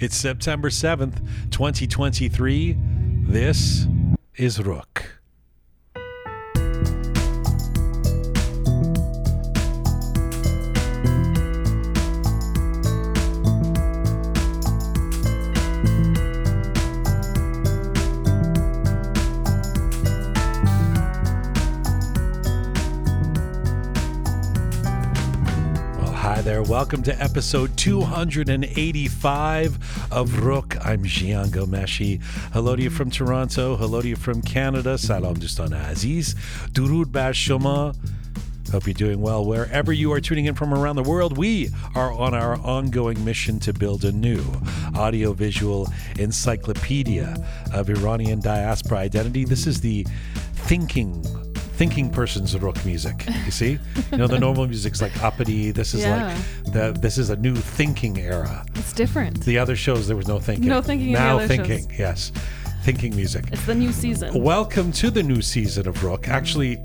It's September 7th, 2023. This is Roqe. Welcome to episode 285 of Roqe. I'm Jian Ghomeshi. Hello to you from Toronto. Hello to you from Canada. Salam Dustan Aziz. Durud Bar Shoma. Hope you're doing well wherever you are tuning in from around the world. We are on our ongoing mission to build a new audiovisual encyclopedia of Iranian diaspora identity. This is the thinking thinking person's rock music. You see? You know the normal music's like uppity. This is Yeah. like the this is a new thinking era. It's different. The other shows there was no thinking. No thinking Now thinking, yes. Thinking music. It's the new season. Welcome to the new season of Roqe. Actually,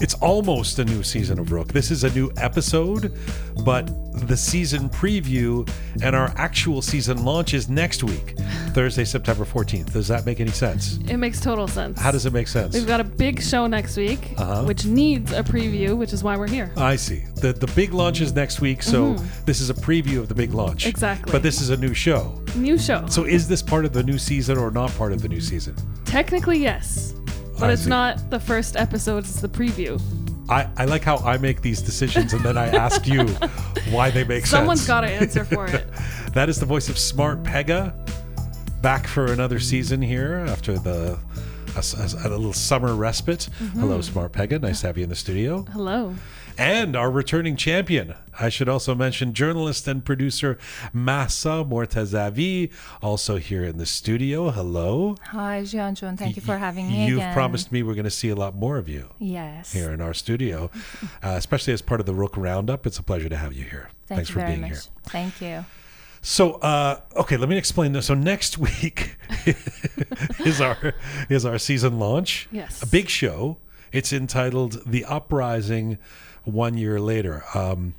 it's almost a new season of Roqe. This is a new episode, but the season preview and our actual season launch is next week, Thursday, September 14th. Does that make any sense? It makes total sense. How does it make sense? We've got a big show next week, Uh-huh. which needs a preview, which is why we're here. I see. The the big launch is next week, so this is a preview of the big launch. Mm-hmm. Exactly. But this is a new show. New show. So is this part of the new season or not part of the new season? Technically, yes. But I it's see. not the first episode, it's the preview. I, I like how I make these decisions and then I ask you why they make Someone's sense. Someone's got to answer for it. That is the voice of Smart Pegah, back for another season here after the a, a- a little summer respite. Mm-hmm. Hello, Smart Pegah. Nice to have you in the studio. Hello. And our returning champion. I should also mention journalist and producer Mahsa Mortazavi, also here in the studio. Hello. Hi, Jianjun. Thank you for having me You've again. promised me we're going to see a lot more of you Yes. here in our studio, uh, especially as part of the Roqe Roundup. It's a pleasure to have you here. Thank Thanks you for being much. here. Thank you. So, uh, okay, let me explain this. So next week is our is our season launch. Yes. a big show. It's entitled "The Uprising." One year later. Um,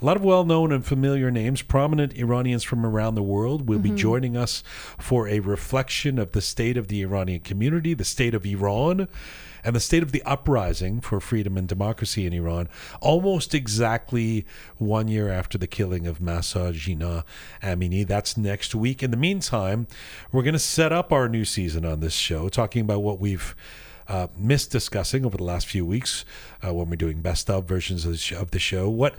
a lot of well known and familiar names, prominent Iranians from around the world, will be joining us for a reflection of the state of the Iranian community, the state of Iran, and the state of the uprising for freedom and democracy in Iran, almost exactly one year after the killing of Mahsa Jina Amini. That's next week. In the meantime, we're going to set up our new season on this show, talking about what we've uh, missed discussing over the last few weeks uh, when we're doing best of versions of the, sh- of the show. What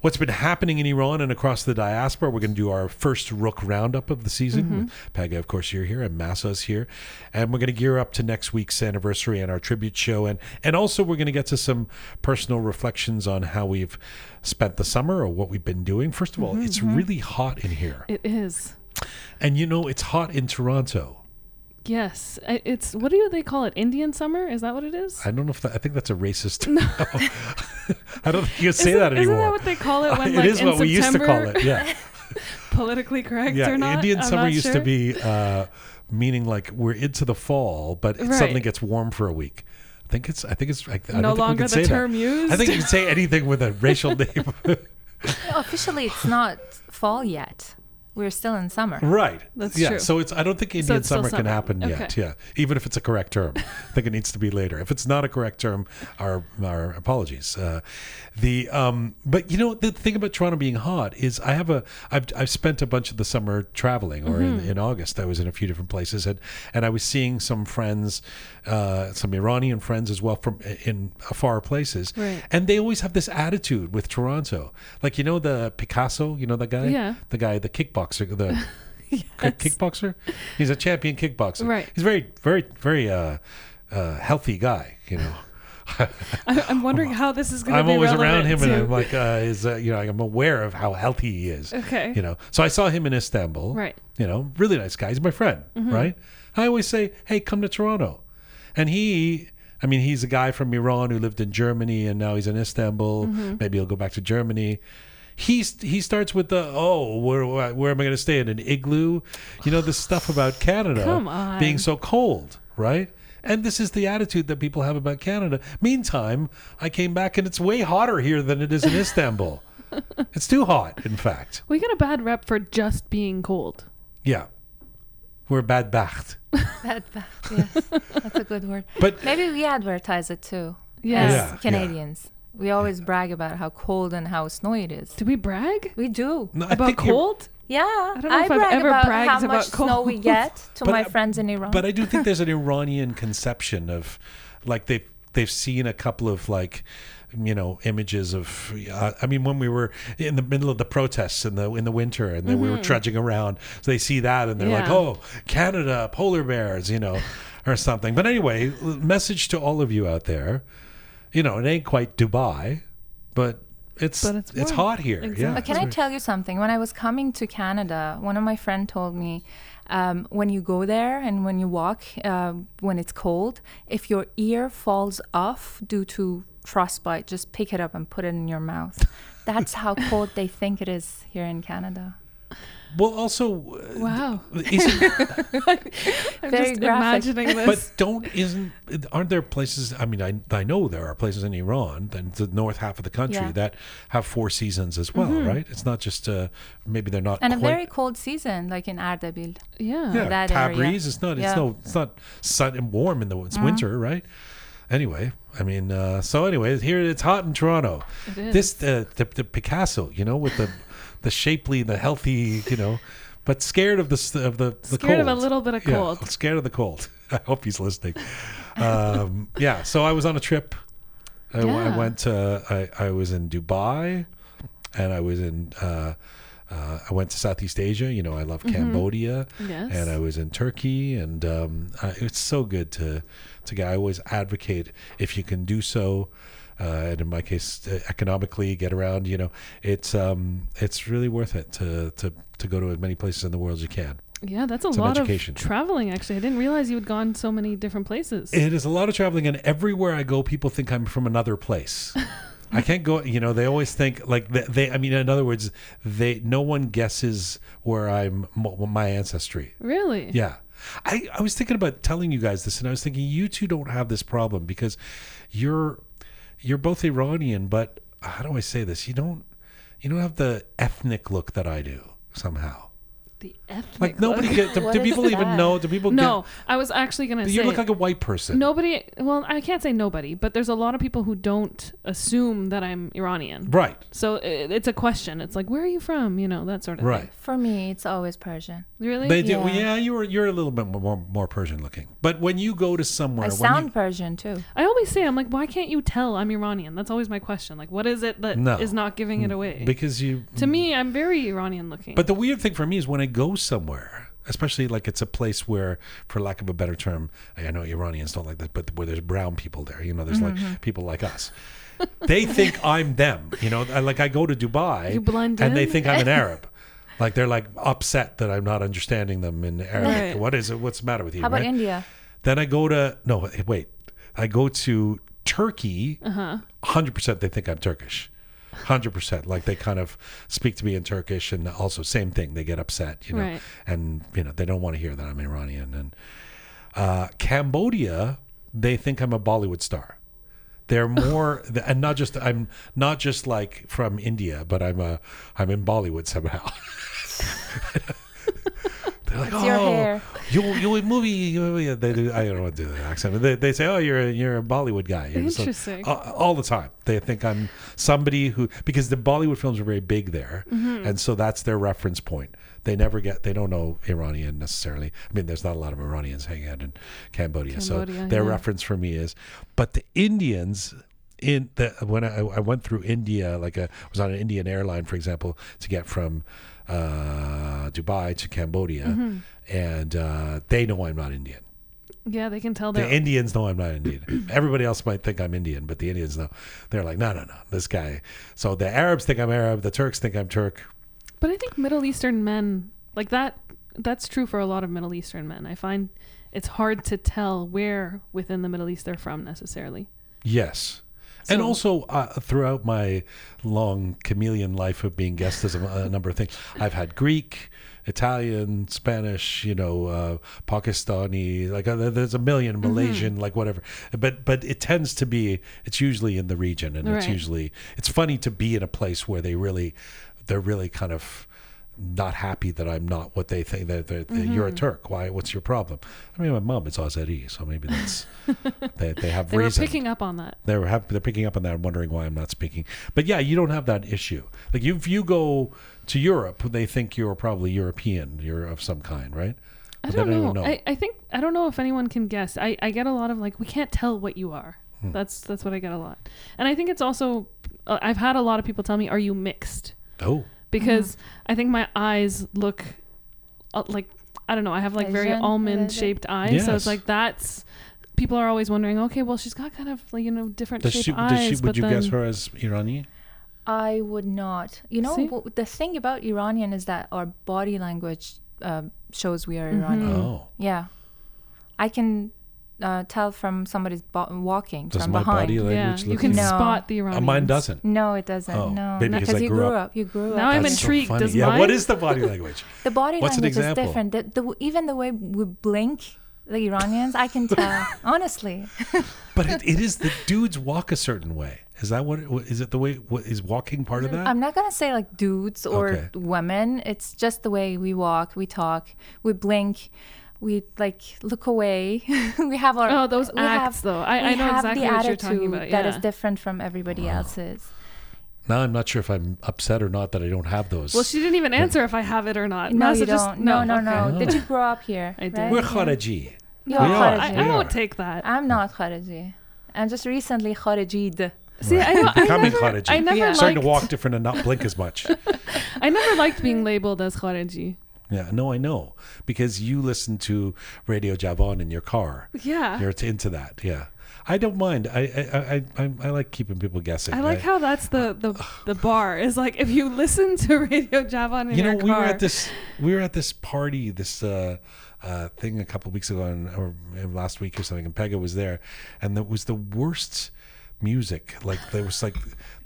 what's been happening in Iran and across the diaspora? We're going to do our first Roqe roundup of the season. Pegah, of course, you're here, and Mahsa's here, and we're going to gear up to next week's anniversary and our tribute show, and and also we're going to get to some personal reflections on how we've spent the summer or what we've been doing. First of all, it's really hot in here, It is. and you know it's hot in Toronto. Yes. It's, what do they call it? Indian summer? Is that what it is? I don't know if that, I think that's a racist. Term. I don't think you can say isn't, that anymore. Isn't that what they call it when, It like, is in what we used to call September- it. Yeah, Politically correct yeah. or not? Indian I'm summer not used to be uh, meaning like we're into the fall, but it suddenly gets warm for a week. I think it's. I think it's. I, I don't No think we longer the term that. used? I think you can say anything with a racial name. Officially, it's not fall yet. We're still in summer. right. That's yeah. true. So it's. I don't think Indian it's still summer can summer. happen yet. Yeah. Even if it's a correct term, I think it needs to be later. If it's not a correct term, our our apologies. Uh, the um. But you know the thing about Toronto being hot is I have a. I've I've spent a bunch of the summer traveling, or Mm-hmm. in, in August I was in a few different places, and and I was seeing some friends, uh, some Iranian friends as well from in far places, Right. and they always have this attitude with Toronto, like you know the Picasso, you know that guy, Yeah. the guy, the kickboxer, the ki- kickboxer. He's a champion kickboxer. Right. He's very, very, very uh, uh, healthy guy. You know. I, I'm wondering how this is going to I'm always around him, and I'm like, uh, is uh, you know, I'm aware of how healthy he is. Okay. You know, so I saw him in Istanbul. Right. Mm-hmm. You know, really nice guy. He's my friend. Right. I always say, hey, come to Toronto, and he. I mean, he's a guy from Iran who lived in Germany and now he's in Istanbul. Mm-hmm. Maybe he'll go back to Germany. He's he starts with the oh where where, where am I going to stay in an igloo? You know this stuff about Canada being so cold, right? And this is the attitude that people have about Canada. Meantime, I came back and it's way hotter here than it is in Istanbul. it's too hot, in fact. we get a bad rep for just being cold. Yeah, we're bad bacht. That, that- yes, that's a good word. But Maybe we advertise it too. Yes. as Yeah, yeah. Canadians. We always brag about how cold and how snowy it is. Do we brag We do. no, about think cold? Yeah, I, don't know if I've brag ever about bragged how about much snow we get to But my friends in Iran. But I do think there's an Iranian conception of like they they've seen a couple of like you know images of uh, I mean when we were in the middle of the protests in the in the winter and then we were trudging around so they see that and they're like Mm-hmm. Oh Canada polar bears you know or something but anyway message to all of you out there you know it ain't quite Dubai but it's But it's, it's hot here yeah But can I tell you something? When I was coming to Canada, one of my friend told me, um, when you go there and when you walk, uh, when it's cold, if your ear falls off due to frostbite, just pick it up and put it in your mouth. That's how cold they think it is here in Canada. Well also uh, Wow. isn't I'm Very just graphic. imagining this. But don't isn't aren't there places? I mean, I I know there are places in Iran, and the north half of the country, Yeah. that have four seasons as well, right? It's not just uh, maybe they're not And a very cold season, like in Ardabil. yeah. yeah that area. Tabriz. It's not. It's Yeah. no. It's not sun and warm in the it's winter, right? Anyway, I mean, uh, so anyway, here it's hot in Toronto. It is. This uh, the the Picasso, you know, with the the shapely, the healthy, you know, but scared of the of the the Scared of a cold. little bit of Yeah, cold. scared of the cold. I hope he's listening. Um, yeah, so I was on a trip. I, w- I Yeah. went to, I, I was in Dubai and I was in, uh, uh, I went to Southeast Asia. You know, I love Cambodia Mm-hmm. Yes. and I was in Turkey. And um, I, it's so good to, to get, I always advocate if you can do so. Uh, and in my case, uh, economically, get around. You know, it's um, it's really worth it to, to to go to as many places in the world as you can. yeah, that's a an lot of traveling. Actually, I didn't realize you had gone so many different places. It is a lot of traveling, and everywhere I go, people think I'm from another place. I can't go. You know, they always think like they. they I mean, in other words, they no one guesses where I'm my ancestry. really? Yeah. I, I was thinking about telling you guys this, and I was thinking you two don't have this problem because you're you're both Iranian, but how do I say this? You don't you don't have the ethnic look that I do somehow. The ethnic. Like nobody look. get. Do, do is people even know? Do people No, I was actually gonna get? say You look like a white person. nobody. Well, I can't say nobody, but there's a lot of people who don't assume that I'm Iranian. Right. So it, it's a question. It's like, where are you from? You know, that sort of Right. thing. For me, it's always Persian. Really? They do. Yeah. Yeah. yeah, you're you're a little bit more more Persian looking. But when you go to somewhere, I sound you, Persian too. I always say, I'm like, why can't you tell I'm Iranian? That's always my question. Like, what is it that is No. Mm. not giving it away? because you. to me, I'm very Iranian looking. But the weird thing for me is when I go somewhere, especially like it's a place where, for lack of a better term, I know Iranians don't like that, but where there's brown people there, you know, there's Mm-hmm. like people like us. they think I'm them, you know. Like I go to Dubai, and they think I'm an Arab. Like they're like upset that I'm not understanding them in Arabic. Right. What is it? What's the matter with you? How about right? India? Then I go to no, wait. I go to Turkey. Uh-huh. 100% they think I'm Turkish. 100% like they kind of speak to me in Turkish and also same thing they get upset, you know. Right. And you know, they don't want to hear that I'm Iranian and uh Cambodia they think I'm a Bollywood star. They're more and not just I'm not just like from India, but I'm a I'm in Bollywood somehow. They're like, It's oh, hair." you you in movie. You, they do. I don't want to do the accent. But they, they say, oh, you're a, you're a Bollywood guy. You're so- Interesting. uh, all the time. They think I'm somebody who because the Bollywood films are very big there, Mm-hmm. and so that's their reference point. They never get. They don't know Iranian necessarily. I mean, there's not a lot of Iranians hanging out in Cambodia, Cambodia, so their yeah. reference for me is. But the Indians. In the when I, I went through India, like I was on an Indian airline, for example, to get from uh, Dubai to Cambodia, Mm-hmm. and uh, they know I'm not Indian. yeah, they can tell that The. Indians know I'm not Indian. Everybody else might think I'm Indian, but the Indians know. They're like, no, no, no, this guy. So the Arabs think I'm Arab. The Turks think I'm Turk. But I think Middle Eastern men like that. That's true for a lot of Middle Eastern men. I find it's hard to tell where within the Middle East they're from necessarily. Yes. And also, uh, throughout my long chameleon life of being guest as a, a number of things, I've had Greek, Italian, Spanish, you know, uh, Pakistani, like uh, there's a million Mm-hmm. Malaysian, like whatever. But but it tends to be it's usually in the region, and it's usually it's funny to be in a place where they really they're really kind of not happy that I'm not what they think that, that, that you're a Mm-hmm. Turk. Why? What's your problem? I mean, my mom is Azeri, so maybe that's they, they have They reason. picking up on that. they're have, they're picking up on that and wondering why I'm not speaking. But yeah, you don't have that issue. Like you, if you go to Europe, they think you're probably European. You're of some kind, right? I don't know. don't even know. I, I think I don't know if anyone can guess. I, I get a lot of like we can't tell what you are. Hmm. That's that's what I get a lot. And I think it's also uh, I've had a lot of people tell me, "Are you mixed?" Oh, Because I think my eyes look uh, like I don't know. I have like very Asian, what is almond shaped eyes, so it's like that's. People are always wondering. Okay, well, she's got kind of like you know different does shaped she, eyes. does she, but would you then, guess her as Iranian? I would not. You know, w- the thing about Iranian is that our body language um shows we are Mhm. Iranian. Oh, Yeah, I can uh, tell from somebody's bo- walking does from my behind. body Yeah, language you look? can No. spot the Uh, Iranians. mine doesn't. No, it doesn't. Oh, no, maybe because I you grew grew up- up. You grew up. Now up. I'm That's so intrigued. funny. Does yeah, what mine- is the body language? The body What's an language is example? different. The, the, even the way we blink, the Iranians, I can tell. honestly, But it, it is the dudes walk a certain way. Is that what? What- is it the way? What, is walking part of that? I'm not gonna say like dudes or Okay. women. It's just the way we walk, we talk, we blink, we like look away. we have our Oh, those we acts have- though. I, we I know have exactly the what you're attitude talking about. that Yeah. is different from everybody else's. now I'm not sure if I'm upset or not that I don't have those. Well, she didn't even answer if I have it or not. No, Mahsa you just- don't. No, no, no. okay. Did you grow up here? I did. right? We're Yeah. You're We are. I, Khariji. I We won't take that. I'm not Khariji. I'm just recently Kharijid. See, I, know, I Becoming never, Khariji. I never Yeah. Starting liked. to walk different and not blink as much. I never liked being labeled as Khariji. Yeah, no, I know because you listen to Radio Javan in your car. Yeah. You're into that. Yeah, I don't mind. I I I, I, I like keeping people guessing. I like how that's the, the the bar is like if you listen to Radio Javan in your car. you know we were at this we were at this party this uh, uh, thing a couple weeks ago and, or last week or something and Pegah was there and it was the worst music like there was like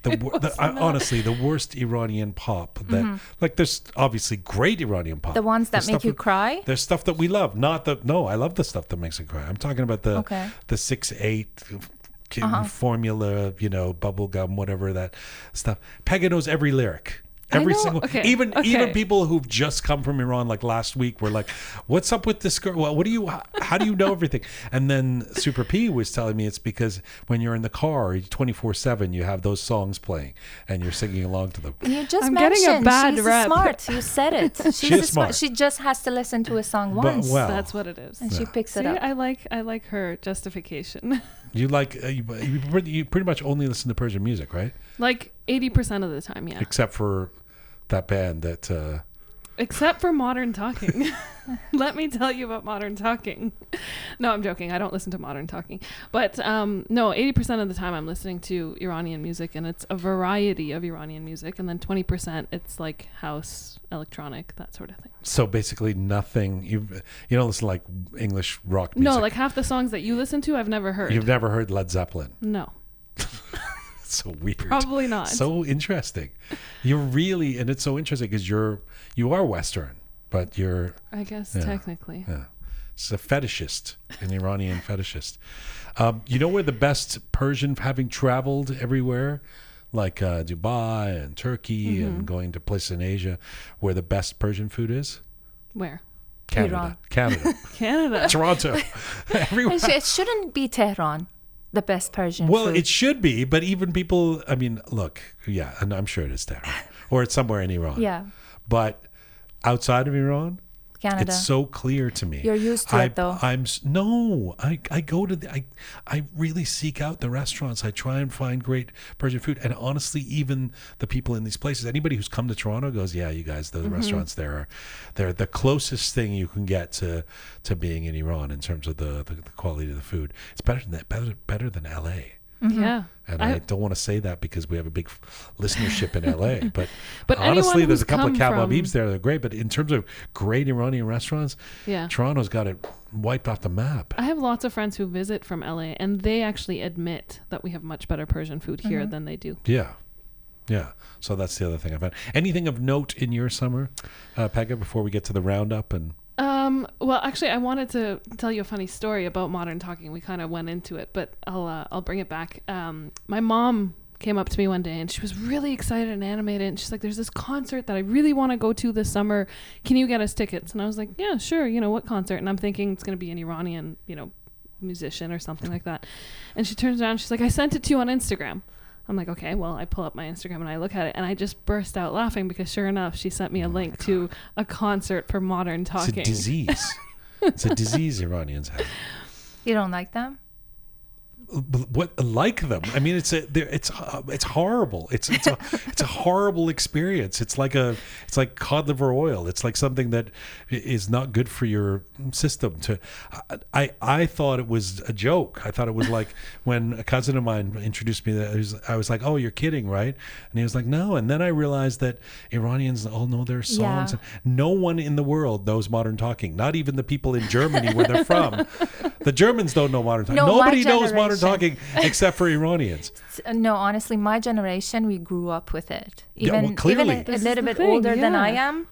the, the I, honestly the worst Iranian pop that like there's obviously great Iranian pop Mm-hmm. The ones that There's make you that- cry. There's stuff that we love, not the no. I love the stuff that makes me cry. I'm talking about the Okay. the six eight Uh-huh. formula, you know, bubble gum, whatever that stuff. Pegah knows every lyric. I Every know- single, okay, even even people who've just come from Iran, like last week, were like, "What's up with this girl? Well, what do you? How do you know everything?" And then Super P was telling me it's because when you're in the car, twenty four seven, you have those songs playing and you're singing along to them. You just I'm getting a mentioned bad she's rep. smart. You said it. She's She is a smart. She just has to listen to a song But, once, well, That's what it is. and she picks See, it up. I like I like her justification. you like uh, you, you you pretty much only listen to Persian music, right? Like eighty percent of the time, yeah. Except for that band that. Uh, Except for modern talking. Let me tell you about modern talking. No, I'm joking. I don't listen to modern talking. But um, no, 80% of the time I'm listening to Iranian music, and it's a variety of Iranian music. And then 20% it's like house, electronic, that sort of thing. So basically, nothing. You you don't listen to like English rock music. No, like half the songs that you listen to, I've never heard. you've never heard Led Zeppelin. no, So weird. probably not. So interesting. You're really, and it's so interesting because you're you are Western, but you're I guess Yeah. technically. yeah, it's a fetishist, an Iranian fetishist. Um, you know where the best Persian, having traveled everywhere, like uh, Dubai and Turkey, Mm-hmm. and going to places in Asia, where the best Persian food is? Where? Canada, Iran. Canada, Canada. Toronto, everywhere. It, it shouldn't be Tehran, the best Persian Well, food. it should be, but even people, I mean, look, yeah, and I'm sure it is Tehran or it's somewhere in Iran. yeah, But outside of Iran, Canada. it's so clear to me. You're used to I, it, though. I'm no, I, I go to the, I I really seek out the restaurants. I try and find great Persian food, and honestly, even the people in these places, anybody who's come to Toronto goes, yeah, you guys, the Mm-hmm. restaurants there are they're the closest thing you can get to to being in Iran in terms of the the, the quality of the food. It's better than that, better better than L.A. Mm-hmm. Yeah. And I, I- don't want to say that because we have a big listenership in LA. But, But honestly, there's a couple of come kebabs there. They're great. But in terms of great Iranian restaurants, Yeah. Toronto's got it wiped off the map. I have lots of friends who visit from LA and they actually admit that we have much better Persian food here Mm-hmm. than they do. Yeah. Yeah. So that's the other thing I found. Anything of note in your summer, uh, Pegah, before we get to the roundup? And Um, well, actually, I wanted to tell you a funny story about modern talking. We kind of went into it, but I'll uh, I'll bring it back. Um, my mom came up to me one day and she was really excited and animated and she's like there's this concert that I really want to go to this summer. Can you get us tickets? And I was like yeah sure. You know what concert? And I'm thinking it's going to be an Iranian you know musician or something like that. And she turns around she's like I sent it to you on Instagram I'm like okay well I pull up my Instagram and I look at it and I just burst out laughing because sure enough she sent me a oh link to a concert for modern talking. It's a disease. it's a disease Iranians have. You don't like them? What like them. I mean it's a it's uh, it's horrible. It's it's a it's a horrible experience. It's like a it's like cod liver oil. It's like something that is not good for your system to i i thought it was a joke. I thought it was like when a cousin of mine introduced me that I was, I was like oh you're kidding right? And he was like no. And then i realized that iranians all know their songs. Yeah. no one in the world knows modern talking. Not even the people in germany where they're from. The germans don't know modern talking No, nobody knows modern. Talking except for Iranians. Uh, No, honestly, my generation, we grew up with it. Yeah, well, Even, clearly. even a, a little bit thing, older than I am,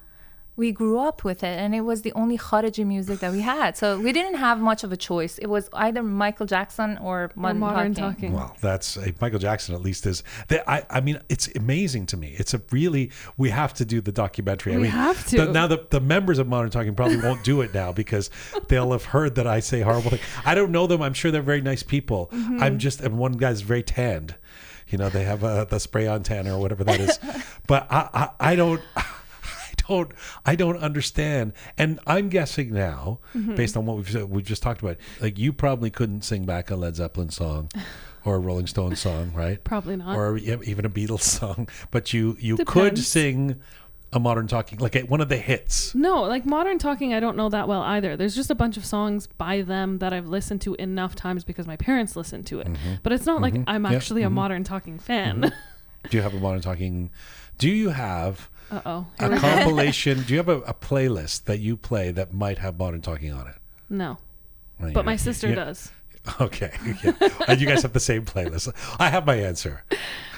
we grew up with it. And it was the only Khariji music that we had. So we didn't have much of a choice. It was either Michael Jackson or or modern, modern talking. talking Well, that's uh, Michael Jackson. At least is that I. I mean, it's amazing to me. It's a really. We have to do the documentary. I We mean, have the- to. now the the members of Modern Talking probably won't do it now because they'll have heard that I say horrible things. I don't know them. I'm sure they're very nice people. Mm-hmm. I'm just and one guy's very tanned. You know, they have a, the spray on tan or whatever that is. but I, I, I don't. I don't I don't understand. And I'm guessing now, Mm-hmm. based on what we've we've just talked about, like you probably couldn't sing back a Led Zeppelin song or a Rolling Stones song, right? probably not Or even a Beatles song, but you you could sing a modern talking like one of the hits. No, like modern talking, I don't know that well either. There's just a bunch of songs by them that I've listened to enough times because my parents listened to it. But it's not like I'm Mm-hmm. Actually a modern talking fan. Do you have a modern talking? Do you have uh oh. a compilation? do you have a, a playlist that you play that might have modern talking on it? No, Well, but my sister you- does. Okay, yeah. and you guys have the same playlist. I have my answer.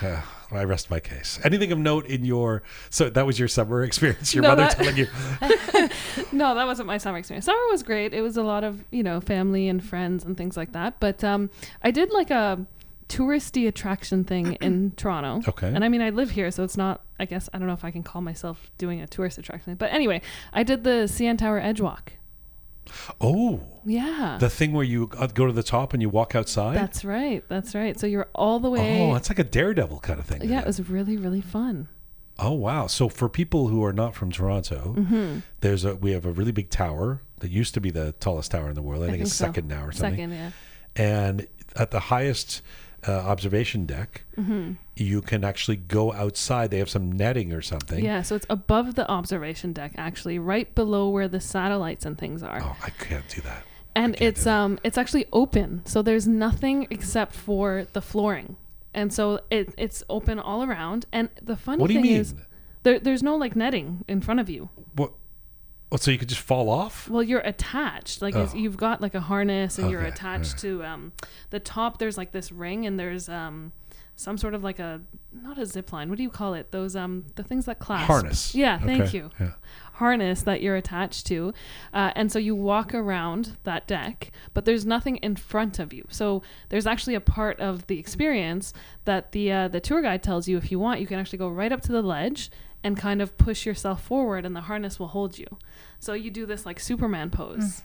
Uh, I rest my case. Anything of note in your? So that was your summer experience. Your No, mother that- telling you. No, that wasn't my summer experience. Summer was great. It was a lot of you know family and friends and things like that. But um, I did like a touristy attraction thing in Toronto. Okay. And I mean, I live here, so it's not. I guess I don't know if I can call myself doing a tourist attraction. But anyway, I did the CN Tower Edge Walk. Oh, Yeah. the thing where you uh, go to the top and you walk outside. That's right. That's right. So you're all the way. oh, it's like a daredevil kind of thing. yeah, it? was really really fun. Oh wow! So for people who are not from Toronto, Mm-hmm. there's a we have a really big tower that used to be the tallest tower in the world. I, think, it's so. second now or something. Second, yeah. And at the highest uh, observation deck, Mm-hmm. you can actually go outside. They have some netting or something. Yeah, so it's above the observation deck, actually, right below where the satellites and things are. Oh, I can't do that. and it's um it's actually open, so there's nothing except for the flooring, and so it it's open all around. And the funny What do you thing mean? is, there there's no like netting in front of you. What? Oh, so you could just fall off? Well, you're attached. Like Oh. you've got like a harness, and you're Okay, attached to um the top. There's like this ring, and there's um some sort of like a not a zip line. What do you call it? Those um the things that clasp. Harness. Yeah, thank Okay, you. Yeah. harness that you're attached to. Uh, and so you walk around that deck, but there's nothing in front of you. So there's actually a part of the experience that the uh, the tour guide tells you if you want, you can actually go right up to the ledge and kind of push yourself forward and the harness will hold you. So you do this like Superman pose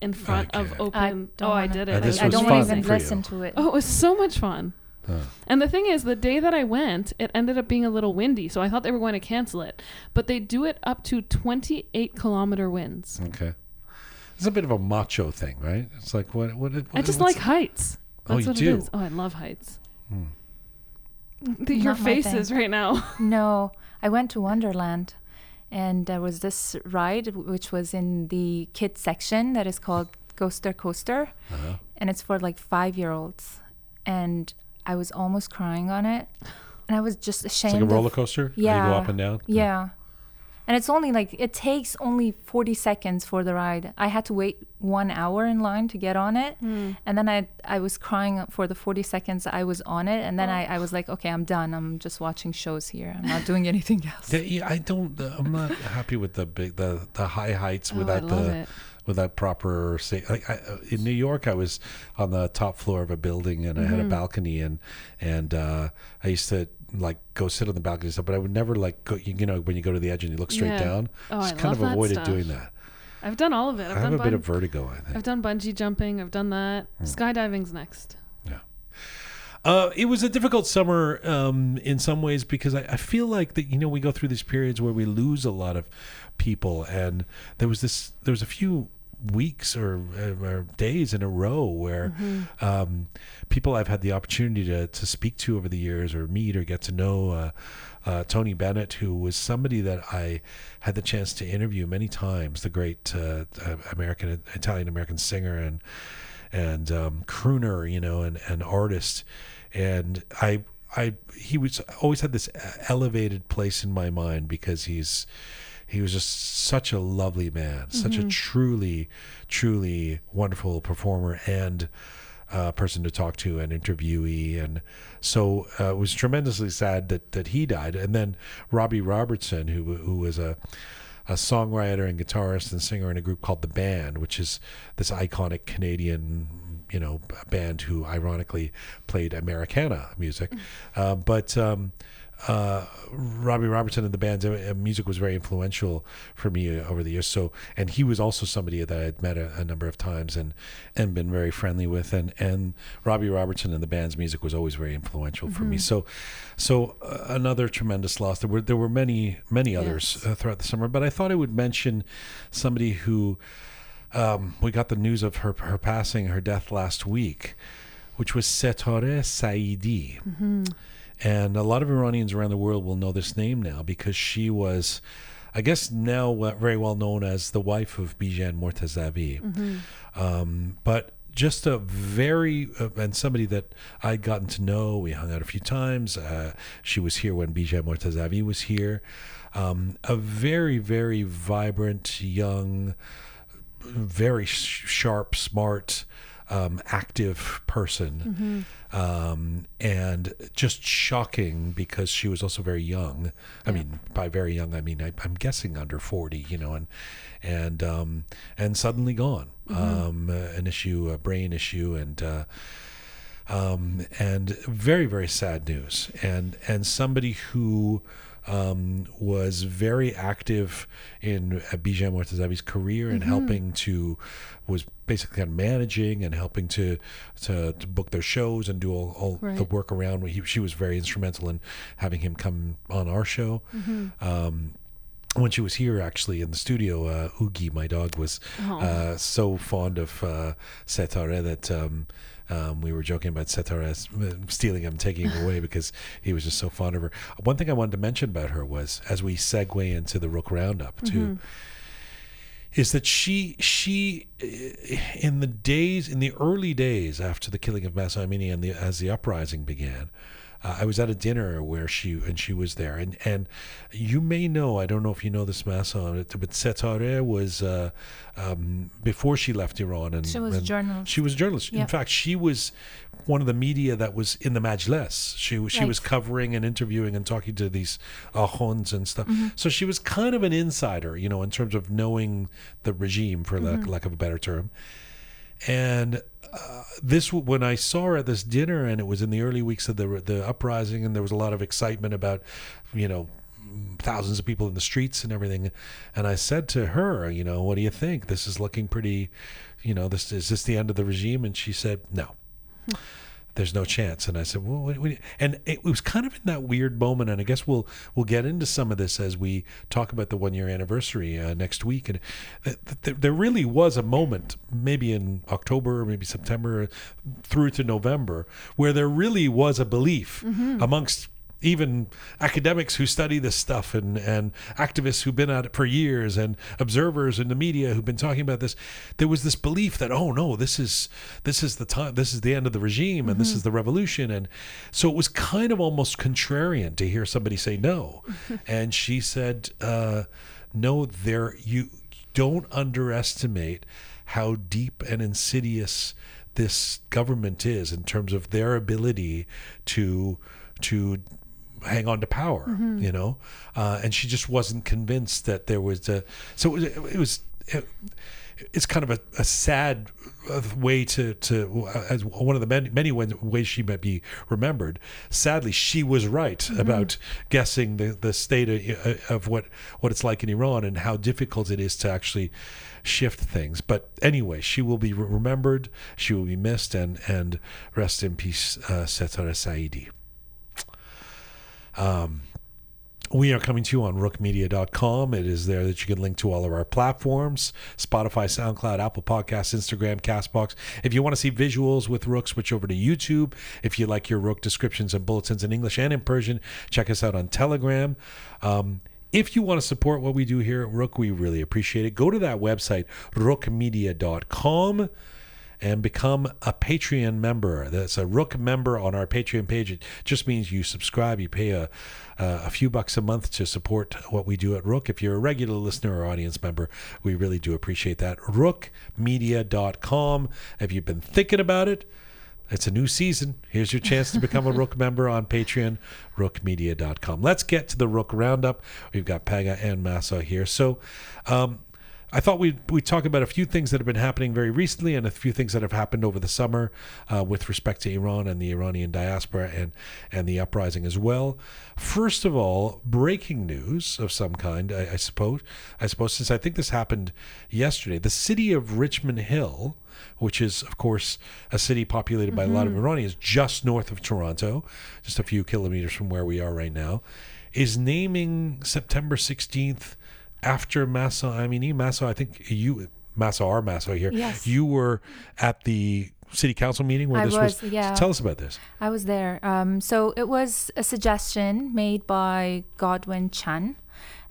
in front of open don't Oh, I wanna- did Uh, it. this I was don't want to even listen to it. Oh, it was so much fun. Huh. And the thing is, the day that I went, it ended up being a little windy, so I thought they were going to cancel it. But they do it up to 28 kilometer winds. Okay. It's a bit of a macho thing, right? It's like what? What? what I just what's- like heights. Oh, you what do? Hmm. it is. Oh, I love heights. The- Your Not thing. faces right now. No, I went to Wonderland and there was this ride which was in the kids section that is called Ghoster Coaster. Uh-huh. And it's for like five year olds. And I was almost crying on it. And I was just It's ashamed. like a roller coaster. Yeah, You go up and down. Yeah. And it's only like, it takes only 40 seconds for the ride. I had to wait one hour in line to get on it. Hmm. And then I I was crying for the 40 seconds I was on it. And then Oh. I, I was like, okay, I'm done. I'm just watching shows here. I'm not doing anything else. Yeah, yeah, I don't. Uh, I'm not happy with the big, the the high heights Oh, without the it. without proper say like I, uh, in New York I was on the top floor of a building and I Mm-hmm. had a balcony and and uh, I used to like go sit on the balcony and stuff but I would never like go you, know when you go to the edge and you look straight Yeah. down Oh, just I kind love of that avoided stuff. doing that I've done all of it. I've I have done a bit of vertigo I think I've done bungee jumping. I've done that. Hmm. Skydiving's next. Yeah. Uh, it was a difficult summer um, in some ways because I, I feel like that you know we go through these periods where we lose a lot of people, and there was this there was a few weeks or, uh, or days in a row where um, people I've had the opportunity to to speak to over the years or meet or get to know. Uh, uh, Tony Bennett, who was somebody that I had the chance to interview many times, the great uh, uh, American Italian American singer and and um, crooner, you know, and, and artist. And I, I, he was always had this elevated place in my mind because he's, he was just such a lovely man, such a truly, truly wonderful performer and uh, person to talk to and interviewee. And so uh, it was tremendously sad that, that he died. And then Robbie Robertson, who, who was a, a songwriter and guitarist and singer in a group called The Band, which is this iconic Canadian, you know, band who ironically played Americana music. Uh, but um, uh, Robbie Robertson and the band's uh, music was very influential for me uh, over the years. So, and he was also somebody that I'd met a, a number of times and and been very friendly with. And and Robbie Robertson and the band's music was always very influential for me. So, so uh, another tremendous loss. There were there were many many others Yes. uh, throughout the summer, but I thought I would mention somebody who um, we got the news of her her passing, her death last week, which was Setare Saidi. And a lot of Iranians around the world will know this name now because she was, I guess, now very well known as the wife of Bijan Mortazavi. Um, but just a very, uh, and somebody that I'd gotten to know. We hung out a few times. Uh, she was here when Bijan Mortazavi was here. Um, a very, very vibrant, young, very sh- sharp, smart, um, active person, um, and just shocking because she was also very young. I mean, by very young, I mean I, I'm guessing under forty, you know, and and um, and suddenly gone. Um, uh, an issue, a brain issue, and. Uh, um, and very very sad news and and somebody who um, was very active in Bijan Mortazavi's career and helping to was basically kind of managing and helping to, to to book their shows and do all, all the work around. He, she was very instrumental in having him come on our show. Um, when she was here actually in the studio, uh, Oogie, my dog, was uh, so fond of uh, Setare that um, um, we were joking about Setare s- stealing him, taking him away because he was just so fond of her. One thing I wanted to mention about her was, as we segue into the Roqe Roundup too, is that she she eh, in the days in the early days after the killing of Amini and the as the uprising began. Uh, I was at a dinner where she and she was there, and and you may know I don't know if you know this Mahsa, but Setare was uh, um, before she left Iran, and She was a journalist. She was a journalist. In fact, she was one of the media that was in the Majlis. She was- she Right. was covering and interviewing and talking to these ahons and stuff. Mm-hmm. So she was kind of an insider, you know, in terms of knowing the regime, for Mm-hmm. lack, lack of a better term. And this, when I saw her at this dinner, and it was in the early weeks of the the uprising, and there was a lot of excitement about, you know, thousands of people in the streets and everything. And I said to her, you know, what do you think? This is looking pretty, you know, this is this the end of the regime? And she said, no. There's no chance, and I said, "Well, what, what, and it was kind of in that weird moment, and I guess we'll we'll get into some of this as we talk about the one year anniversary uh, next week. And th- th- there really was a moment, maybe in October, or maybe September, through to November, where there really was a belief amongst even academics who study this stuff and, and activists who've been at it for years and observers in the media who've been talking about this there was this belief that oh no this is this is the time this is the end of the regime and this is the revolution. And so it was kind of almost contrarian to hear somebody say no. And she said uh, no there you don't underestimate how deep and insidious this government is in terms of their ability to to hang on to power, you know, uh, and she just wasn't convinced that there was a. So it was. It was it, it's kind of a, a sad uh, way to to uh, as one of the many many ways she might be remembered. Sadly, she was right mm-hmm. about guessing the the state of, uh, of what what it's like in Iran and how difficult it is to actually shift things. But anyway, she will be remembered. She will be missed, and and rest in peace, uh, Setare Saidi. Um, we are coming to you on roqemedia.com. It is there that you can link to all of our platforms Spotify, SoundCloud, Apple Podcasts, Instagram, Castbox. If you want to see visuals with Roqe, switch over to YouTube. If you like your Roqe descriptions and bulletins in English and in Persian, check us out on Telegram. Um, if you want to support what we do here at Roqe, we really appreciate it. Go to that website, roqemedia.com and become a Patreon member. That's a Roqe member on our Patreon page. It just means you subscribe, you pay a, a few bucks a month to support what we do at Roqe. If you're a regular listener or audience member, we really do appreciate that. RoqeMedia.com. Have you been thinking about it? It's a new season. Here's your chance to become a Roqe member on Patreon, roqemedia.com. Let's get to the Roqe Roundup. We've got Pegah and Mahsa here. So, um, I thought we'd, we'd talk about a few things that have been happening very recently and a few things that have happened over the summer uh, with respect to Iran and the Iranian diaspora and, and the uprising as well. First of all, breaking news of some kind, I, I suppose, I suppose, since I think this happened yesterday. The city of Richmond Hill, which is, of course, a city populated by mm-hmm. a lot of mm-hmm. Iranians just north of Toronto, just a few kilometers from where we are right now, is naming September 16th after Mahsa Amini, Mahsa, I think you, Mahsa or Mahsa here, yes. you were at the city council meeting where I this was, was. Yeah. Tell us about this. I was there. Um, so it was a suggestion made by Godwin Chan.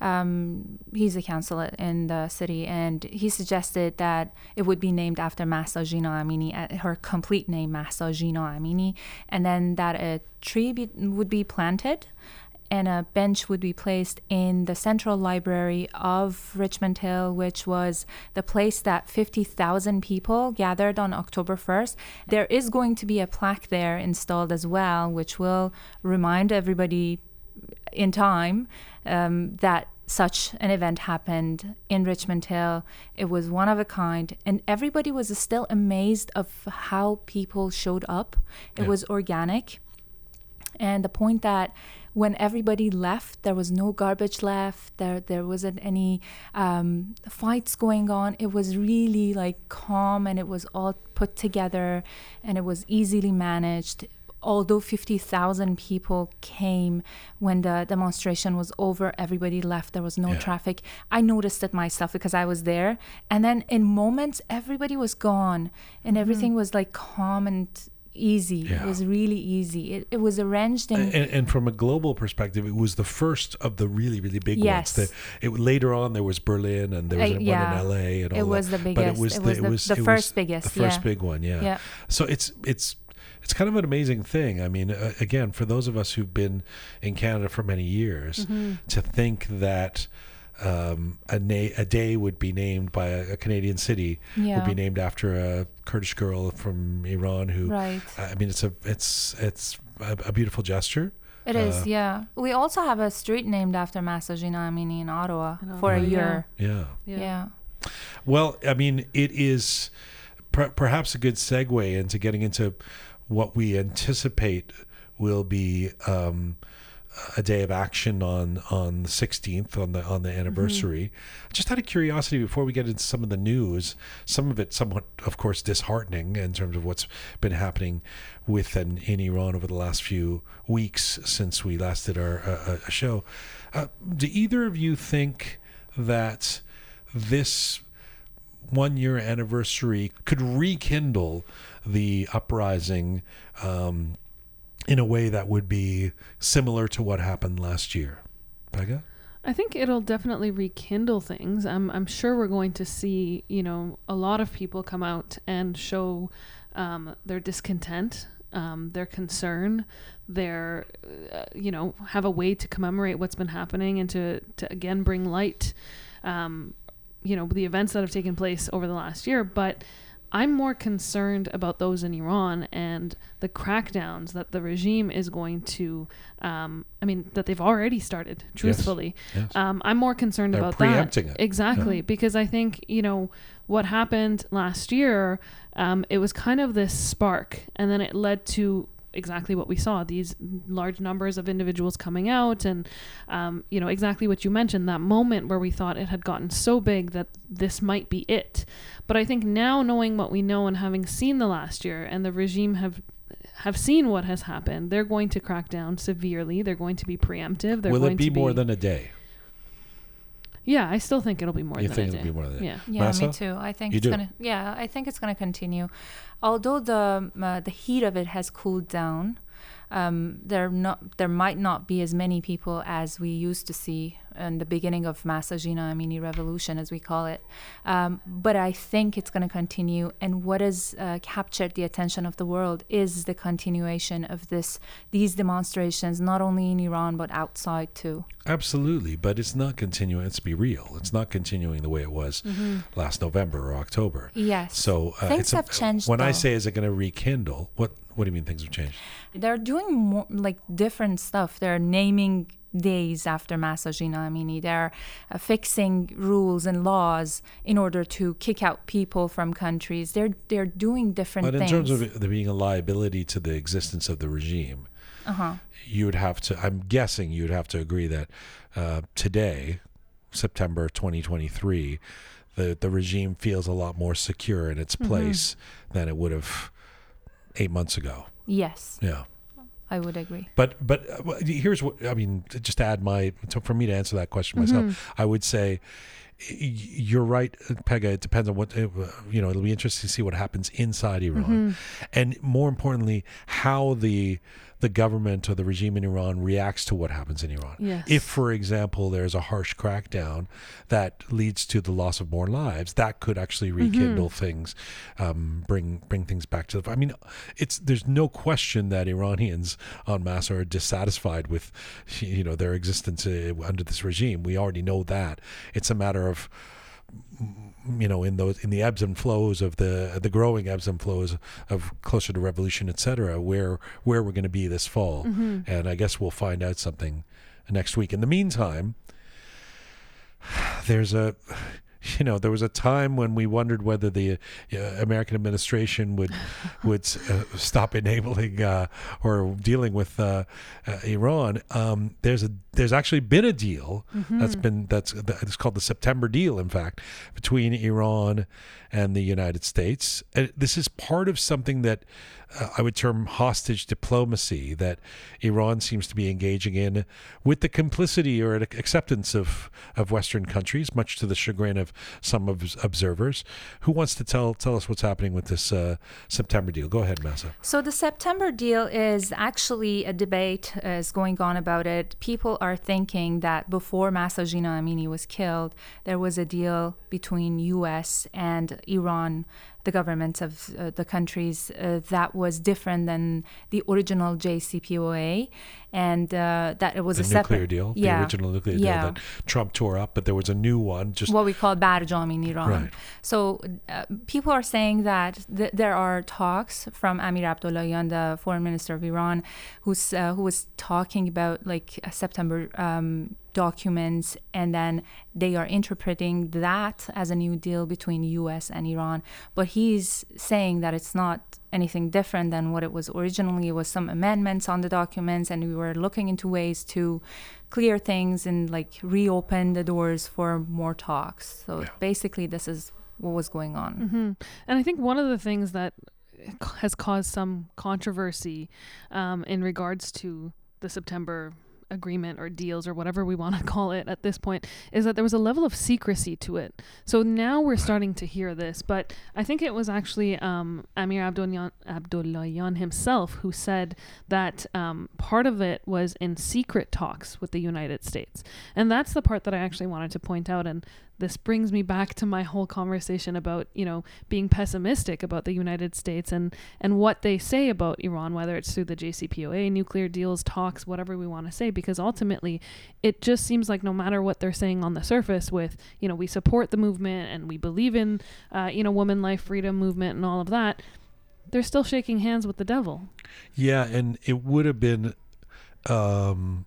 Um, he's a councillor in the city, and he suggested that it would be named after Mahsa Jina Amini, uh, her complete name, Mahsa Jina Amini, and then that a tree be, would be planted and a bench would be placed in the central library of Richmond Hill, which was the place that 50,000 people gathered on October 1st. There is going to be a plaque there installed as well, which will remind everybody in time um, that such an event happened in Richmond Hill. It was one of a kind, and everybody was still amazed of how people showed up. It yeah. was organic, and the point that when everybody left, there was no garbage left. There there wasn't any um, fights going on. It was really like calm, and it was all put together, and it was easily managed. Although 50,000 people came when the demonstration was over, everybody left. There was no yeah. traffic. I noticed it myself because I was there. And then in moments, everybody was gone and mm-hmm. everything mm. was like calm and easy. Yeah. It was really easy. It, it was arranged in. And, and, from a global perspective, it was the first of the really, really big yes. ones. The, it, later on, there was Berlin and there was uh, yeah. one in LA and all It was that. the biggest. But it was, it was the, the, was, the first biggest. The first yeah. big one, yeah. yeah. So it's it's it's kind of an amazing thing. I mean, uh, again, for those of us who've been in Canada for many years, mm-hmm. to think that um, a, na- a day would be named by a, a Canadian city yeah. would be named after a Kurdish girl from Iran who right. I mean it's a it's it's a, a beautiful gesture. It uh, is, yeah. We also have a street named after Mahsa Jina Amini in Ottawa in for a year. Yeah. yeah. yeah. Well, I mean, it is per- perhaps a good segue into getting into what we anticipate will be um, a day of action on on the 16th on the on the anniversary. Mm-hmm. Just out of curiosity, before we get into some of the news, some of it somewhat, of course, disheartening in terms of what's been happening with and in Iran over the last few weeks since we last did our uh, a show. Uh, do either of you think that this one year anniversary could rekindle the uprising? Um, in a way that would be similar to what happened last year. Pegah? I think it'll definitely rekindle things. I'm I'm sure we're going to see, you know, a lot of people come out and show um, their discontent, um, their concern, their, uh, you know, have a way to commemorate what's been happening and to to again bring light, um, you know, the events that have taken place over the last year. But I'm more concerned about those in Iran and the crackdowns that the regime is going to. Um, I mean, that they've already started. Truthfully, Yes. um, I'm more concerned They're about preempting that. it. Exactly, because I think you know what happened last year. Um, it was kind of this spark, and then it led to exactly what we saw these large numbers of individuals coming out and um, you know exactly what you mentioned that moment where we thought it had gotten so big that this might be it but i think now knowing what we know and having seen the last year and the regime have have seen what has happened they're going to crack down severely they're going to be preemptive they're Will going it be to more than a day? yeah i still think it'll be more You than think a it'll day. be more than a day? yeah Yeah, Mahsa? me too. I think You it's do? gonna. Yeah, I think it's gonna continue. Although the uh, the heat of it has cooled down, um, there not there might not be as many people as we used to see in the beginning of Mahsa Jina Amini revolution, as we call it. Um, but I think it's going to continue. And what has uh, captured the attention of the world is the continuation of this these demonstrations, not only in Iran but outside too. Absolutely, but it's not continuing. Let's be real. It's not continuing the way it was last November or October. Yes. So uh, Things it's a- have changed, When I say is it going to rekindle, what what do you mean things have changed? They're doing more like different stuff. They're naming days after Mahsa Jina Amini. They're uh, fixing rules and laws in order to kick out people from countries. They're they're doing different But in things. terms of there being a liability to the existence of the regime, uh-huh. you would have to. I'm guessing you'd have to agree that uh, today, September 2023, the the regime feels a lot more secure in its place than it would have eight months ago. Yes, Yeah. I would agree. But but uh, here's what I mean. Just to add my to, for me to answer that question myself, I would say you're right, Pegah. It depends on what uh, you know. It'll be interesting to see what happens inside Iran, and more importantly, how the the government or the regime in Iran reacts to what happens in Iran. Yes. If, for example, there's a harsh crackdown that leads to the loss of more lives, that could actually rekindle things, um, bring bring things back to the. I mean, it's there's no question that Iranians en masse are dissatisfied with, you know, their existence uh, under this regime. We already know that. It's a matter of you know in those in the ebbs and flows of the the growing ebbs and flows of closer to revolution etc where where we're going to be this fall. Mm-hmm. And i guess we'll find out something next week. In the meantime there's a you know there was a time when we wondered whether the uh, American administration would would uh, stop enabling uh, or dealing with uh, uh, Iran. Um, there's a there's actually been a deal that's been that's it's called the September deal. In fact, between Iran and the United States, and this is part of something that uh, I would term hostage diplomacy that Iran seems to be engaging in with the complicity or acceptance of, of Western countries, much to the chagrin of some of observers. Who wants to tell tell us what's happening with this uh, September deal? Go ahead, Mahsa. So the September deal is actually a debate uh, is going on about it. People are thinking that before Mahsa Jina Amini was killed, there was a deal between U.S. and Iran, the governments of uh, the countries, uh, that was different than the original JCPOA, and uh, that it was The a nuclear separate deal, Yeah, the original nuclear yeah. deal that Trump tore up, but there was a new one. Just what we call Barjam in Iran. Right. So uh, people are saying that th- there are talks from Amir Abdullahian, the foreign minister of Iran, who's uh, who was talking about like September um, documents, and then they are interpreting that as a new deal between U.S. and Iran. But he's saying that it's not anything different than what it was originally. It was some amendments on the documents, and we were looking into ways to clear things and like reopen the doors for more talks. So Yeah. basically, this is what was going on. hmm And I think one of the things that has caused some controversy um, in regards to the September agreement or deals or whatever we want to call it at this point is that there was a level of secrecy to it. So now we're starting to hear this, but I think it was actually um, Amir Abdullahian himself who said that um, part of it was in secret talks with the United States. And that's the part that I actually wanted to point out. And this brings me back to my whole conversation about you know being pessimistic about the United States and and what they say about Iran, whether it's through the JCPOA, nuclear deals, talks, whatever we want to say, because ultimately, it just seems like no matter what they're saying on the surface, with you know we support the movement and we believe in uh, you know woman life freedom movement and all of that, they're still shaking hands with the devil. Yeah, and it would have been, um,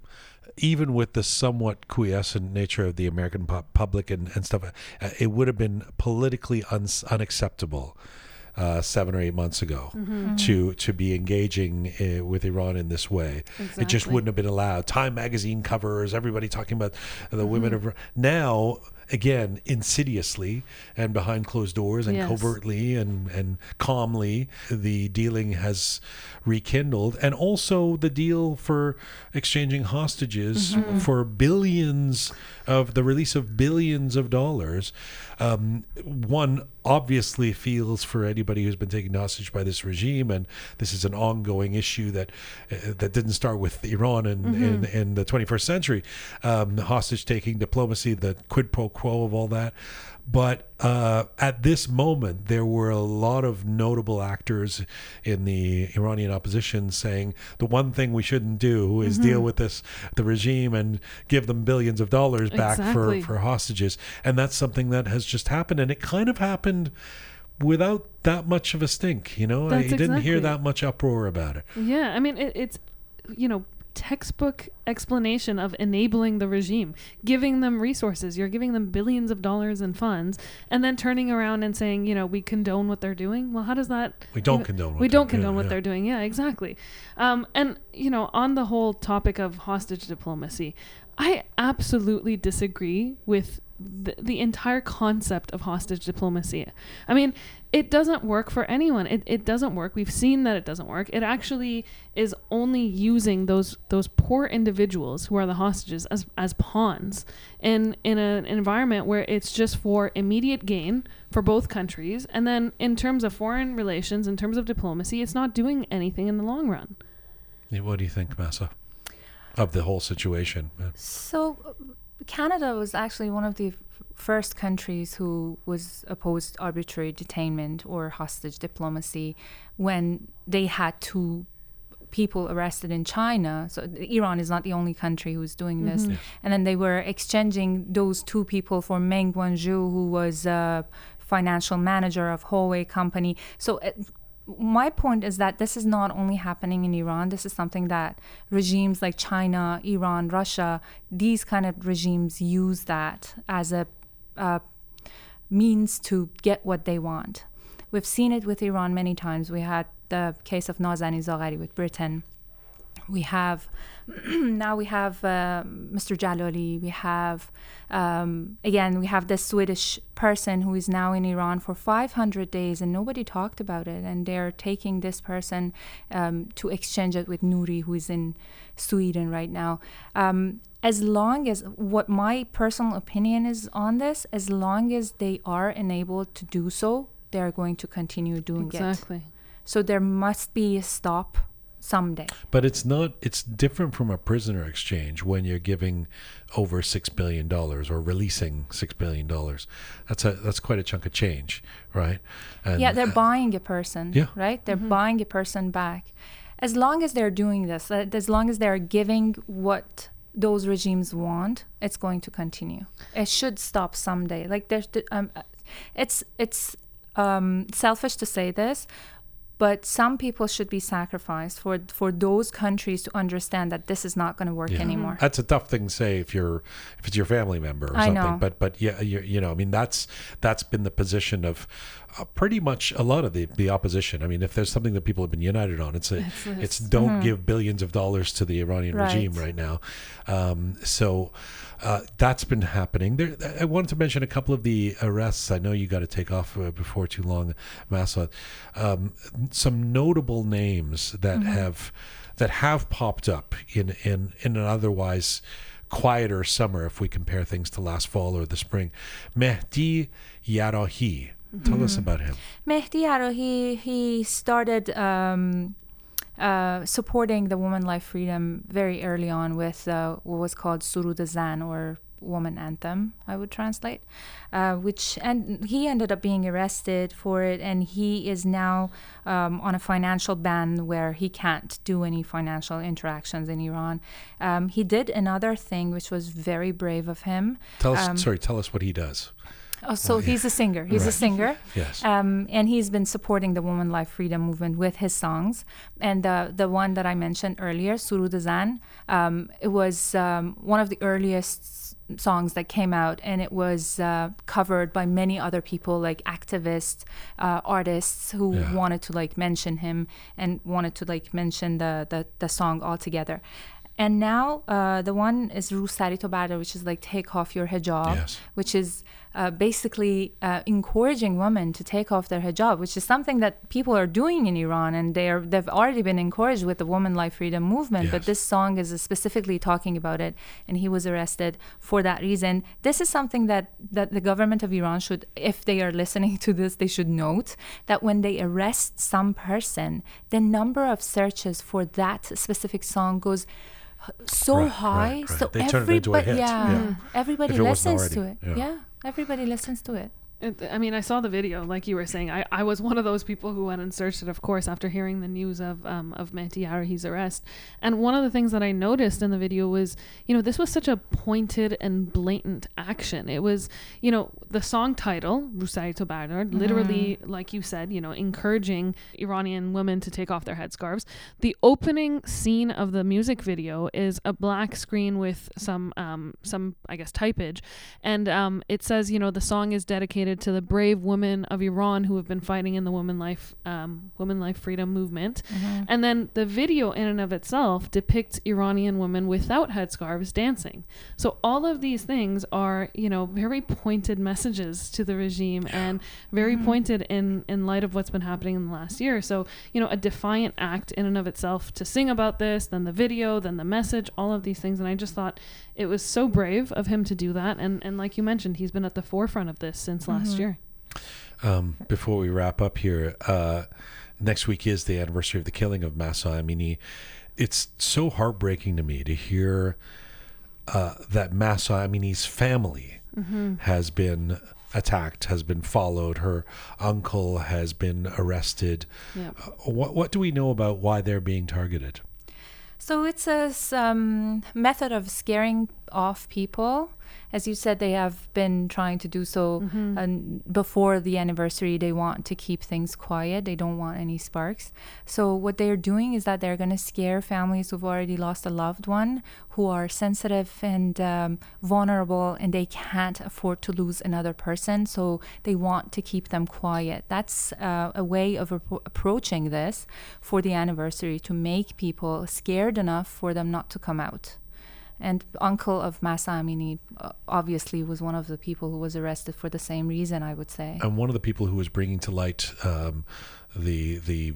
even with the somewhat quiescent nature of the American public and, and stuff, uh, it would have been politically uns unacceptable. Uh, seven or eight months ago, Mm-hmm. to to be engaging uh, with Iran in this way, it just wouldn't have been allowed. Time magazine covers, everybody talking about the women Mm-hmm. of now. Again, insidiously and behind closed doors and Yes. covertly and, and calmly, the dealing has rekindled. And also the deal for exchanging hostages Mm-hmm. for billions of the release of billions of dollars. Um, one obviously feels for anybody who's been taken hostage by this regime, and this is an ongoing issue that uh, that didn't start with Iran in, in, in the 21st century. Um, hostage taking diplomacy, the quid pro quo of all that. But uh, at this moment, there were a lot of notable actors in the Iranian opposition saying the one thing we shouldn't do is deal with this the regime and give them billions of dollars back Exactly. for, for hostages. And that's something that has just happened, and it kind of happened without that much of a stink. You know, I didn't hear that much uproar about it. Yeah, I mean it, it's you know textbook explanation of enabling the regime, giving them resources. You're giving them billions of dollars in funds, and then turning around and saying, you know, we condone what they're doing. Well, how does that? We don't know, condone. What we don't condone yeah, what yeah. they're doing. Yeah, exactly. Um, and you know, on the whole topic of hostage diplomacy, I absolutely disagree with the, the entire concept of hostage diplomacy. I mean, it doesn't work for anyone. It, it doesn't work. We've seen that it doesn't work. It actually is only using those those poor individuals who are the hostages as as pawns in in a, an environment where it's just for immediate gain for both countries. And then in terms of foreign relations, in terms of diplomacy, it's not doing anything in the long run. Yeah, What do you think, Mahsa, of the whole situation? So, uh, Canada was actually one of the first countries who was opposed arbitrary detainment or hostage diplomacy when they had two people arrested in China. So Iran is not the only country who's doing this. And then they were exchanging those two people for Meng Wanzhou, who was a financial manager of Huawei company. So. uh my point is that this is not only happening in Iran. This is something that regimes like China, Iran, Russia, these kind of regimes use that as a means to get what they want. We've seen it with Iran many times. We had the case of Nazanin Zaghari with Britain. We have now we have uh, Mr. Jalali. We have um, again we have this Swedish person who is now in Iran for 500 days and nobody talked about it. And they're taking this person um, to exchange it with Nuri, who is in Sweden right now. Um, as long as what my personal opinion is on this, as long as they are enabled to do so, they are going to continue doing it. Exactly. So there must be a stop someday. But it's not. It's different from a prisoner exchange when you're giving over six billion dollars or releasing six billion dollars. That's a that's quite a chunk of change, right? And, yeah, they're uh, buying a person, Yeah. right? They're buying a person back. As long as they're doing this, uh, as long as they're giving what those regimes want, it's going to continue. It should stop someday. Like there's, um, it's it's um, selfish to say this, but some people should be sacrificed for for those countries to understand that this is not going to work Yeah. anymore. That's a tough thing to say if you're if it's your family member or I something. know. But but yeah, you, you know, I mean that's that's been the position of pretty much a lot of the the opposition. I mean, if there's something that people have been united on, it's a, It's it's, don't give billions of dollars to the Iranian Right. regime right now. Um, so. Uh, that's been happening. There, I wanted to mention a couple of the arrests. I know you got to take off uh, before too long, Mahsa. Um, some notable names that have that have popped up in in in an otherwise quieter summer if we compare things to last fall or the spring. Mehdi Yarahi. Tell us about him. Mehdi Yarahi, he started um, uh, supporting the woman life freedom very early on with uh, what was called Surud Zan or woman anthem, I would translate, uh, which and he ended up being arrested for it, and he is now um, on a financial ban where he can't do any financial interactions in Iran. Um, he did another thing which was very brave of him. Tell us, Um, sorry, tell us what he does. Oh, so Oh, yeah. he's a singer. He's a singer. Yes. Um, and he's been supporting the Woman Life Freedom Movement with his songs. And the the one that I mentioned earlier, Surud Zan, um, it was um, one of the earliest songs that came out, and it was uh, covered by many other people, like activists, uh, artists who Yeah. wanted to like mention him and wanted to like mention the the, the song altogether. And now uh, the one is Rusari to Bada, which is like take off your hijab Yes. which is uh, basically uh, encouraging women to take off their hijab, which is something that people are doing in Iran, and they are they've already been encouraged with the Woman Life Freedom movement. But this song is specifically talking about it, and he was arrested for that reason. This is something that that the government of Iran should, if they are listening to this, they should note that when they arrest some person, the number of searches for that specific song goes so Right, high. right, right. So They turn it into a everybody, yeah, yeah. everybody If it wasn't listens to it. yeah. yeah, everybody listens to it. I mean, I saw the video, like you were saying. I, I was one of those people who went and searched it, of course, after hearing the news of um, of Mehdi Yarahi's arrest. And one of the things that I noticed in the video was, you know, this was such a pointed and blatant action. It was, you know, the song title, Rusai Tobardar, literally, like you said, you know, encouraging Iranian women to take off their headscarves. The opening scene of the music video is a black screen with some, um, some I guess, typage. And um, it says, you know, the song is dedicated to the brave women of Iran who have been fighting in the women life, um, women life freedom movement. And then the video, in and of itself, depicts Iranian women without headscarves dancing. So all of these things are, you know, very pointed messages to the regime and very pointed in in light of what's been happening in the last year. So you know, a defiant act in and of itself to sing about this, then the video, then the message, all of these things. And I just thought it was so brave of him to do that. And and like you mentioned, he's been at the forefront of this since last year. Um, before we wrap up here, uh, next week is the anniversary of the killing of Mahsa Amini. It's so heartbreaking to me to hear uh, that Mahsa Amini's family has been attacked, has been followed. Her uncle has been arrested. Yeah. Uh, what what do we know about why they're being targeted? So it's a um, method of scaring off people. As you said, they have been trying to do so Mm-hmm. and before the anniversary. They want to keep things quiet. They don't want any sparks. So what they're doing is that they're going to scare families who've already lost a loved one, who are sensitive and um, vulnerable, and they can't afford to lose another person. So they want to keep them quiet. That's uh, a way of appro- approaching this for the anniversary to make people scared enough for them not to come out. And uncle of Mahsa Amini uh, obviously was one of the people who was arrested for the same reason, I would say. And one of the people who was bringing to light um, the, the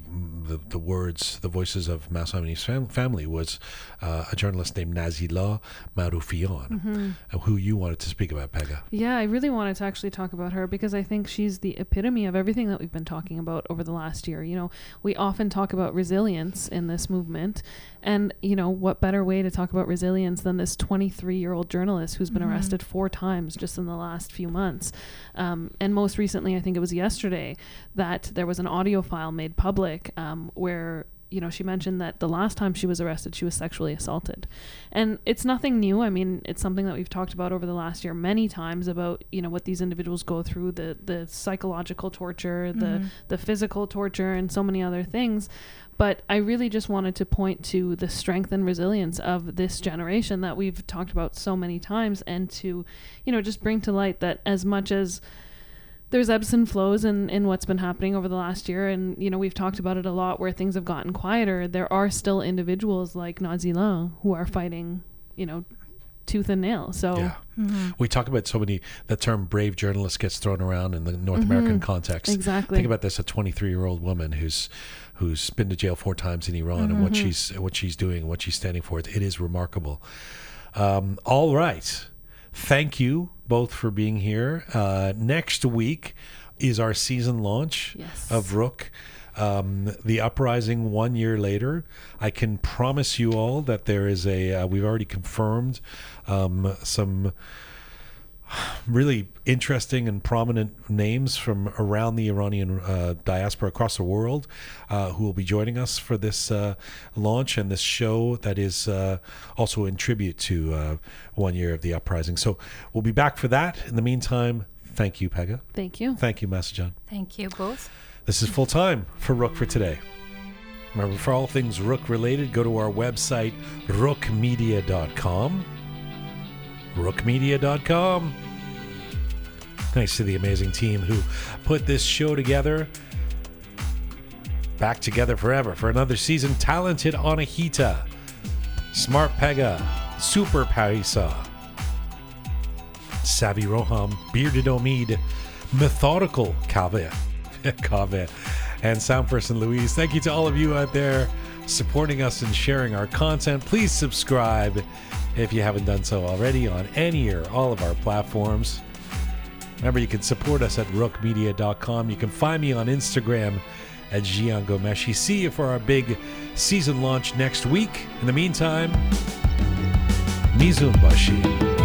the the words, the voices of Mahsa fam- family was uh, a journalist named Nazila Maroufian, uh, who you wanted to speak about, Pegah. Yeah, I really wanted to actually talk about her because I think she's the epitome of everything that we've been talking about over the last year. You know, we often talk about resilience in this movement. And, you know, what better way to talk about resilience than this 23 year old journalist who's been arrested four times just in the last few months? Um, and most recently, I think it was yesterday, that there was an audio file made public um, where you know, she mentioned that the last time she was arrested, she was sexually assaulted. And it's nothing new. I mean, it's something that we've talked about over the last year many times about, you know, what these individuals go through, the the psychological torture, the the physical torture and so many other things. But I really just wanted to point to the strength and resilience of this generation that we've talked about so many times and to, you know, just bring to light that as much as there's ebbs and flows in, in what's been happening over the last year and you know we've talked about it a lot where things have gotten quieter there are still individuals like Nazila who are fighting you know tooth and nail so Yeah. Mm-hmm. We talk about so many, the term brave journalist gets thrown around in the North American context. exactly Think about this: a 23-year-old woman who's who's been to jail four times in Iran, and what she's what she's doing, what she's standing for. It is remarkable. Um, all right, thank you both for being here. Uh, next week is our season launch Yes. of Roqe. Um, the uprising one year later. I can promise you all that there is a. Uh, we've already confirmed um, some really interesting and prominent names from around the Iranian uh, diaspora across the world uh, who will be joining us for this uh, launch and this show that is uh, also in tribute to uh, one year of the uprising. So we'll be back for that. In the meantime, thank you, Pegah. Thank you. Thank you, Masajan. Thank you both. This is full time for Roqe for today. Remember, for all things Roqe related, go to our website, roqemedia.com. RoqeMedia.com. Thanks to the amazing team who put this show together. Back together forever for another season. Talented Anahita, Smart Pegah, Super Parisa, Savvy Roham, Bearded Omid, Methodical Kaveh, Kaveh, and sound person Louise. Thank you to all of you out there supporting us and sharing our content. Please subscribe if you haven't done so already on any or all of our platforms. Remember, you can support us at roqemedia.com. You can find me on Instagram at Jian Ghomeshi. See you for our big season launch next week. In the meantime, Mizumbashi.